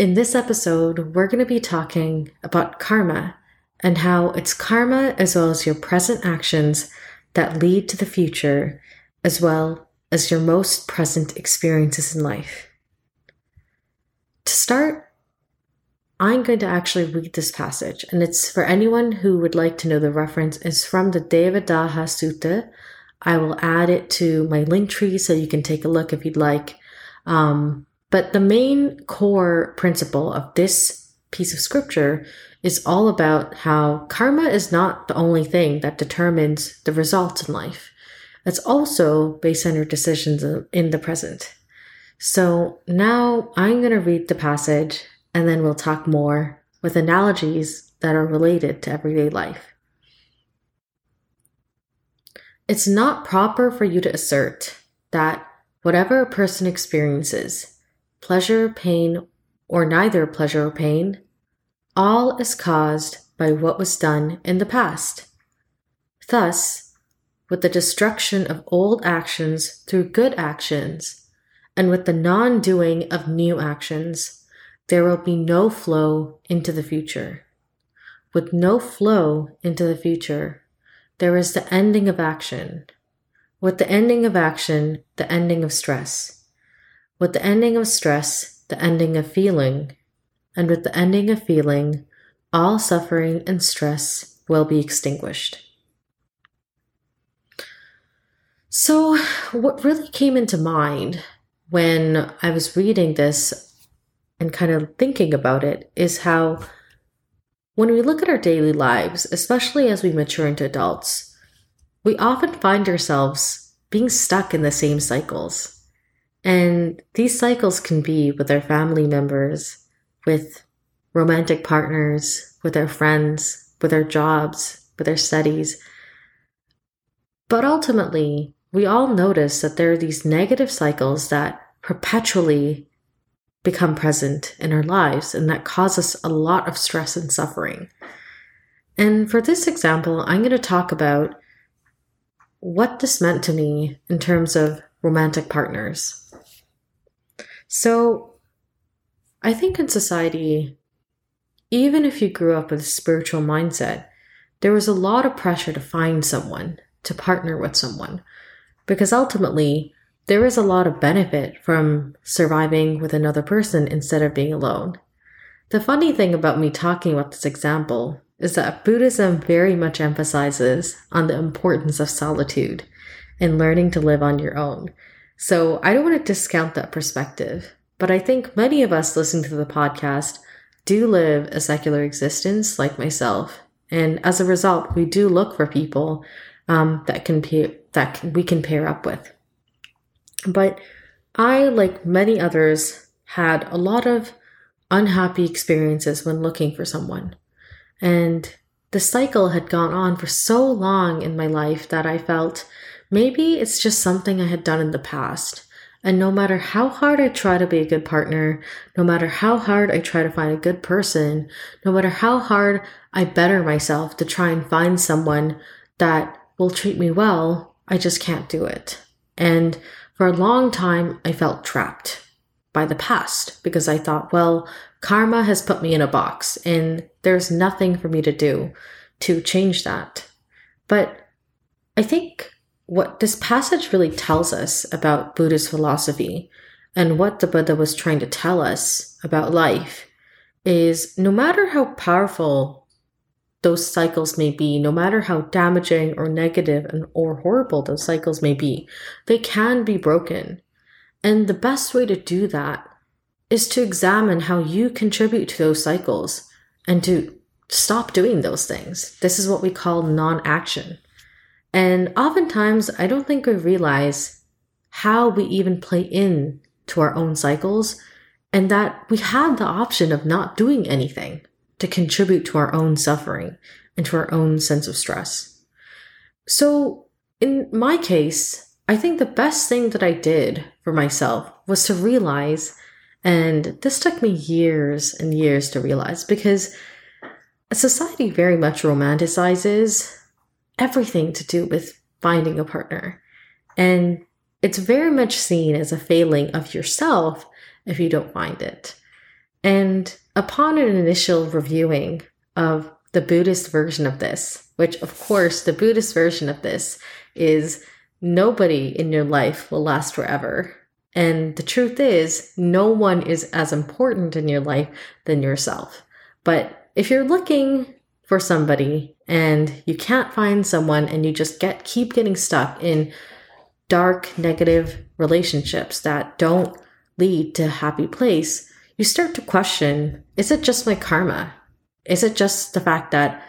In this episode, we're going to be talking about karma and how it's karma as well as your present actions that lead to the future, as well as your most present experiences in life. To start, I'm going to actually read this passage, and it's for anyone who would like to know the reference. It's from the Devadaha Sutta. I will add it to my link tree so you can take a look if you'd like. Um, but the main core principle of this piece of scripture is all about how karma is not the only thing that determines the results in life. It's also based on your decisions in the present. So now I'm going to read the passage and then we'll talk more with analogies that are related to everyday life. It's not proper for you to assert that whatever a person experiences, pleasure, pain, or neither pleasure or pain, all is caused by what was done in the past. Thus, with the destruction of old actions through good actions, and with the non doing of new actions, there will be no flow into the future. With no flow into the future, there is the ending of action. With the ending of action, the ending of stress. With the ending of stress, the ending of feeling, and with the ending of feeling, all suffering and stress will be extinguished. So, what really came into mind when I was reading this and kind of thinking about it is how, when we look at our daily lives, especially as we mature into adults, we often find ourselves being stuck in the same cycles and these cycles can be with our family members, with romantic partners, with our friends, with our jobs, with our studies. But ultimately, we all notice that there are these negative cycles that perpetually become present in our lives and that cause us a lot of stress and suffering. And for this example, I'm going to talk about what this meant to me in terms of romantic partners. So, I think in society, even if you grew up with a spiritual mindset, there was a lot of pressure to find someone, to partner with someone, because ultimately, there is a lot of benefit from surviving with another person instead of being alone. The funny thing about me talking about this example is that Buddhism very much emphasizes on the importance of solitude and learning to live on your own. So I don't want to discount that perspective, but I think many of us listening to the podcast do live a secular existence like myself. And as a result, we do look for people um, that can pe- that we can pair up with. But I, like many others, had a lot of unhappy experiences when looking for someone. And the cycle had gone on for so long in my life that I felt Maybe it's just something I had done in the past. And no matter how hard I try to be a good partner, no matter how hard I try to find a good person, no matter how hard I better myself to try and find someone that will treat me well, I just can't do it. And for a long time, I felt trapped by the past because I thought, well, karma has put me in a box and there's nothing for me to do to change that. But I think what this passage really tells us about Buddhist philosophy and what the Buddha was trying to tell us about life is no matter how powerful those cycles may be, no matter how damaging or negative and or horrible those cycles may be, they can be broken. And the best way to do that is to examine how you contribute to those cycles and to stop doing those things. This is what we call non-action. And oftentimes, I don't think we realize how we even play in to our own cycles and that we have the option of not doing anything. to contribute to our own suffering and to our own sense of stress. So, in my case, I think the best thing that I did for myself was to realize, and this took me years and years to realize because society very much romanticizes everything to do with finding a partner. And it's very much seen as a failing of yourself if you don't find it. And upon an initial reviewing of the Buddhist version of this, which of course the Buddhist version of this is nobody in your life will last forever. And the truth is, no one is as important in your life than yourself. But if you're looking for somebody and you can't find someone and you just get keep getting stuck in dark negative relationships that don't lead to a happy place, you start to question, is it just my karma? Is it just the fact that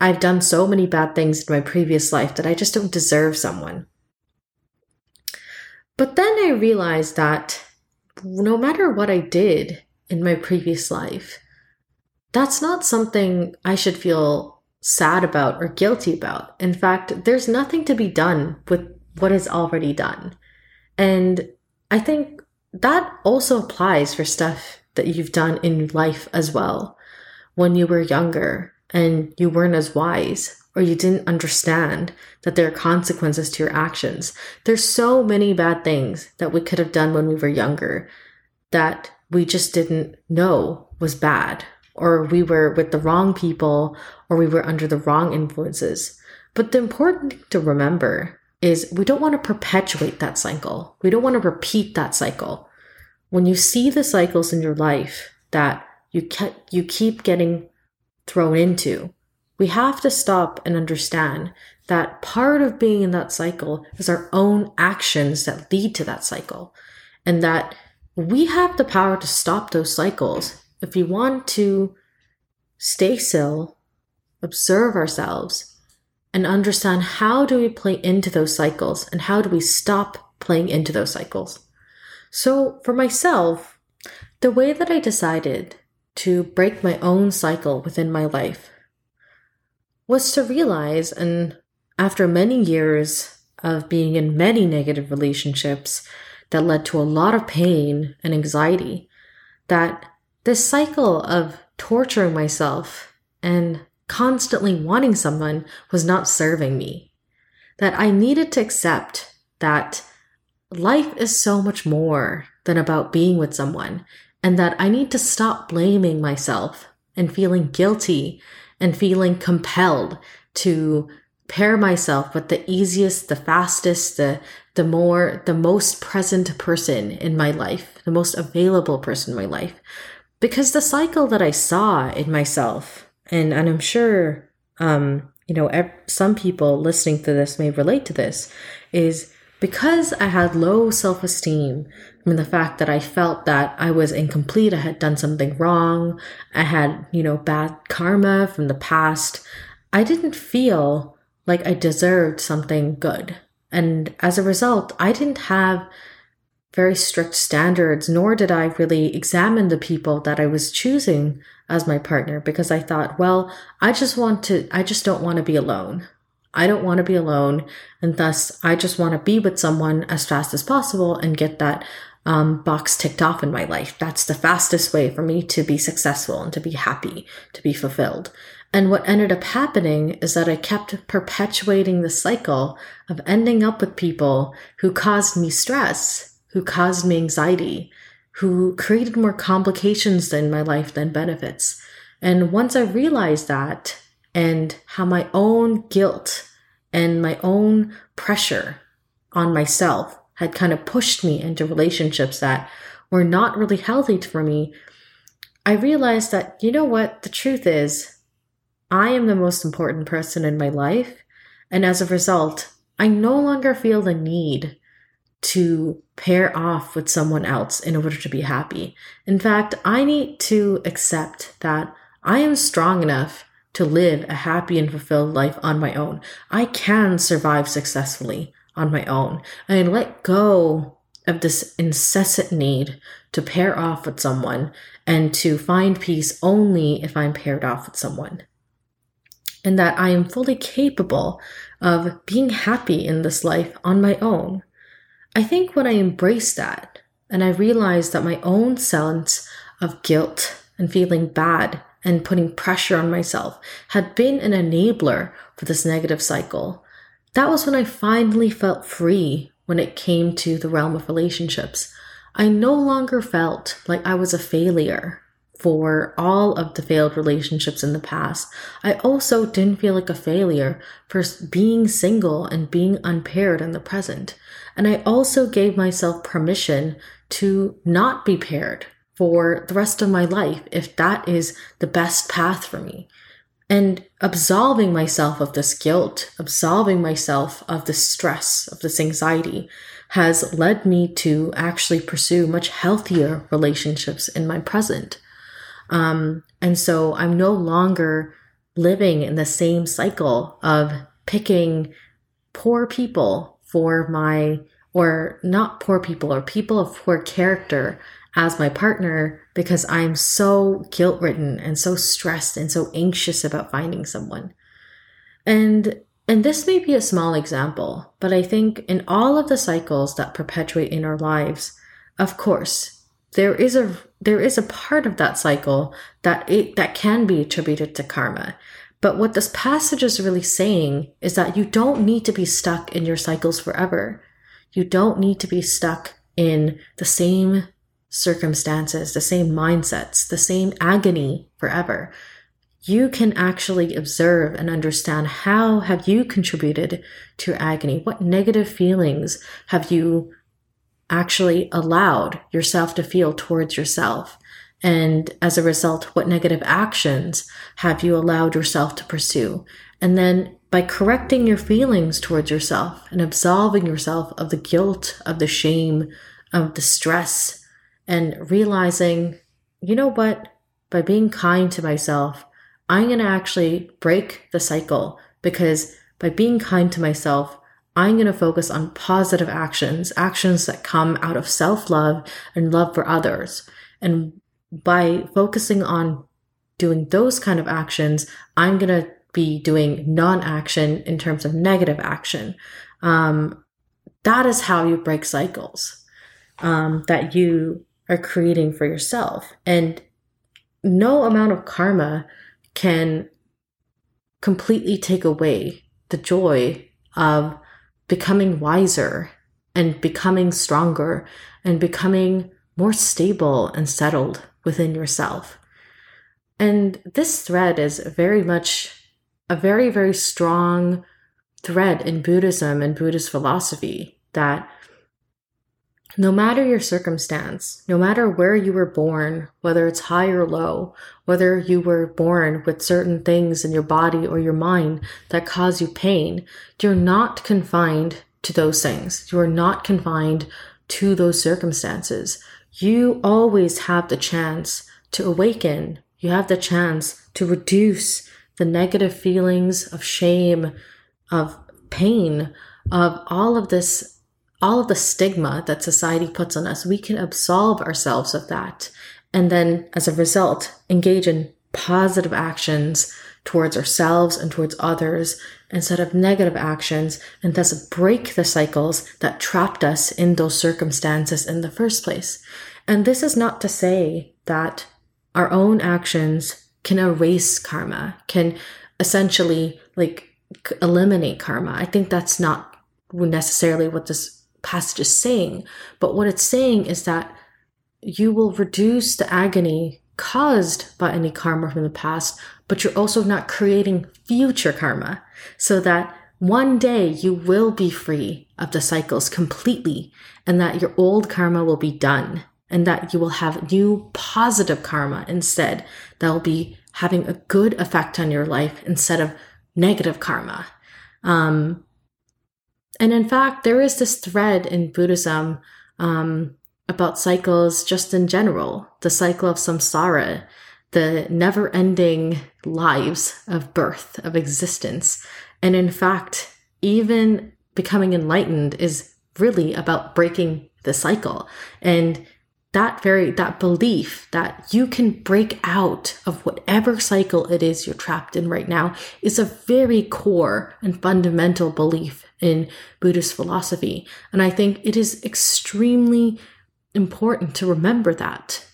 I've done so many bad things in my previous life that I just don't deserve someone? But then I realized that no matter what I did in my previous life, that's not something I should feel sad about or guilty about. In fact, there's nothing to be done with what is already done. And I think that also applies for stuff that you've done in life as well. When you were younger and you weren't as wise or you didn't understand that there are consequences to your actions. There's so many bad things that we could have done when we were younger that we just didn't know was bad or we were with the wrong people or we were under the wrong influences. But the important thing to remember is we don't want to perpetuate that cycle. We don't want to repeat that cycle. When you see the cycles in your life that you you keep getting thrown into, we have to stop and understand that part of being in that cycle is our own actions that lead to that cycle. And that we have the power to stop those cycles if we want to stay still, observe ourselves, and understand how do we play into those cycles and how do we stop playing into those cycles. So for myself, the way that I decided to break my own cycle within my life was to realize, and after many years of being in many negative relationships that led to a lot of pain and anxiety, that this cycle of torturing myself and constantly wanting someone was not serving me. That I needed to accept that life is so much more than about being with someone, and that I need to stop blaming myself and feeling guilty and feeling compelled to pair myself with the easiest, the fastest, the the more the most present person in my life, the most available person in my life. Because the cycle that I saw in myself, and, and I'm sure um, you know, some people listening to this may relate to this, is because I had low self esteem from the fact that I felt that I was incomplete, I had done something wrong, I had, you know, bad karma from the past, I didn't feel like I deserved something good. And as a result, I didn't have very strict standards, nor did I really examine the people that I was choosing as my partner because I thought, well, I just want to, I just don't want to be alone. I don't want to be alone. And thus, I just want to be with someone as fast as possible and get that um, box ticked off in my life. That's the fastest way for me to be successful and to be happy, to be fulfilled. And what ended up happening is that I kept perpetuating the cycle of ending up with people who caused me stress, who caused me anxiety, who created more complications in my life than benefits. And once I realized that, and how my own guilt and my own pressure on myself had kind of pushed me into relationships that were not really healthy for me, I realized that, you know what, the truth is, I am the most important person in my life. And as a result, I no longer feel the need to pair off with someone else in order to be happy. In fact, I need to accept that I am strong enough to live a happy and fulfilled life on my own. I can survive successfully on my own and let go of this incessant need to pair off with someone and to find peace only if I'm paired off with someone. And that I am fully capable of being happy in this life on my own. I think when I embraced that and I realized that my own sense of guilt and feeling bad and putting pressure on myself had been an enabler for this negative cycle, that was when I finally felt free when it came to the realm of relationships. I no longer felt like I was a failure for all of the failed relationships in the past. I also didn't feel like a failure for being single and being unpaired in the present. And I also gave myself permission to not be paired for the rest of my life if that is the best path for me. And absolving myself of this guilt, absolving myself of this stress, of this anxiety, has led me to actually pursue much healthier relationships in my present. Um, and so I'm no longer living in the same cycle of picking poor people for my, or not poor people, or people of poor character as my partner because I'm so guilt ridden and so stressed and so anxious about finding someone. And and this may be a small example, but I think in all of the cycles that perpetuate in our lives, of course, there is a there is a part of that cycle that it that can be attributed to karma. But what this passage is really saying is that you don't need to be stuck in your cycles forever. You don't need to be stuck in the same circumstances, the same mindsets, the same agony forever. You can actually observe and understand how have you contributed to your agony? What negative feelings have you actually allowed yourself to feel towards yourself? And as a result, what negative actions have you allowed yourself to pursue? And then by correcting your feelings towards yourself and absolving yourself of the guilt, of the shame, of the stress, and realizing, you know what? By being kind to myself, I'm going to actually break the cycle because by being kind to myself, I'm going to focus on positive actions, actions that come out of self love and love for others. And by focusing on doing those kind of actions, I'm going to be doing non action in terms of negative action. Um, that is how you break cycles. Um, that you are creating for yourself. And no amount of karma can completely take away the joy of becoming wiser and becoming stronger and becoming more stable and settled within yourself. And this thread is very much a very, very strong thread in Buddhism and Buddhist philosophy that no matter your circumstance, no matter where you were born, whether it's high or low, whether you were born with certain things in your body or your mind that cause you pain, you're not confined to those things. You are not confined to those circumstances. You always have the chance to awaken. You have the chance to reduce the negative feelings of shame, of pain, of all of this all of the stigma that society puts on us, we can absolve ourselves of that. And then as a result, engage in positive actions towards ourselves and towards others instead of negative actions and thus break the cycles that trapped us in those circumstances in the first place. And this is not to say that our own actions can erase karma, can essentially like eliminate karma. I think that's not necessarily what this passage is saying. But what it's saying is that you will reduce the agony caused by any karma from the past, but you're also not creating future karma so that one day you will be free of the cycles completely and that your old karma will be done and that you will have new positive karma instead that will be having a good effect on your life instead of negative karma. Um, and in fact, there is this thread in Buddhism um, about cycles just in general the cycle of samsara, the never ending lives of birth, of existence. And in fact, even becoming enlightened is really about breaking the cycle. And that very that belief that you can break out of whatever cycle it is you're trapped in right now is a very core and fundamental belief in Buddhist philosophy. And I think it is extremely important to remember that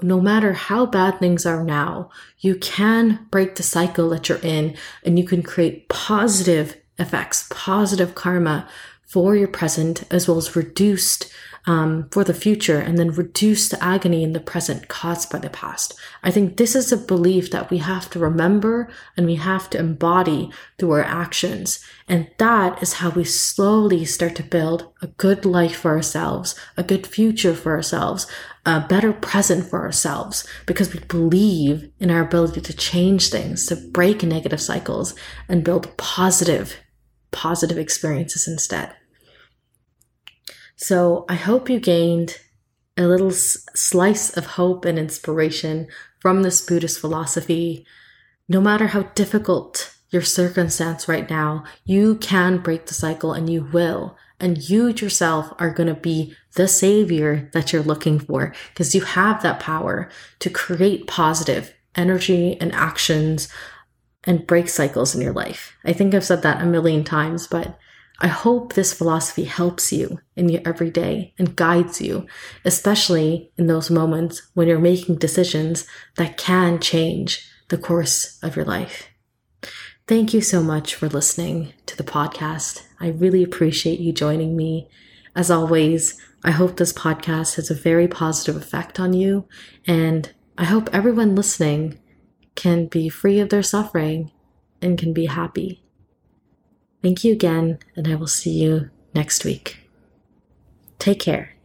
no matter how bad things are now, you can break the cycle that you're in and you can create positive effects, positive karma for your present, as well as reduced um, for the future and then reduce the agony in the present caused by the past. I think this is a belief that we have to remember and we have to embody through our actions. And that is how we slowly start to build a good life for ourselves, a good future for ourselves, a better present for ourselves because we believe in our ability to change things, to break negative cycles and build positive, positive experiences instead. So I hope you gained a little slice of hope and inspiration from this Buddhist philosophy. No matter how difficult your circumstance right now, you can break the cycle and you will. And you yourself are going to be the savior that you're looking for because you have that power to create positive energy and actions and break cycles in your life. I think I've said that a million times, but I hope this philosophy helps you in your everyday and guides you, especially in those moments when you're making decisions that can change the course of your life. Thank you so much for listening to the podcast. I really appreciate you joining me. As always, I hope this podcast has a very positive effect on you, and I hope everyone listening can be free of their suffering and can be happy. Thank you again, and I will see you next week. Take care.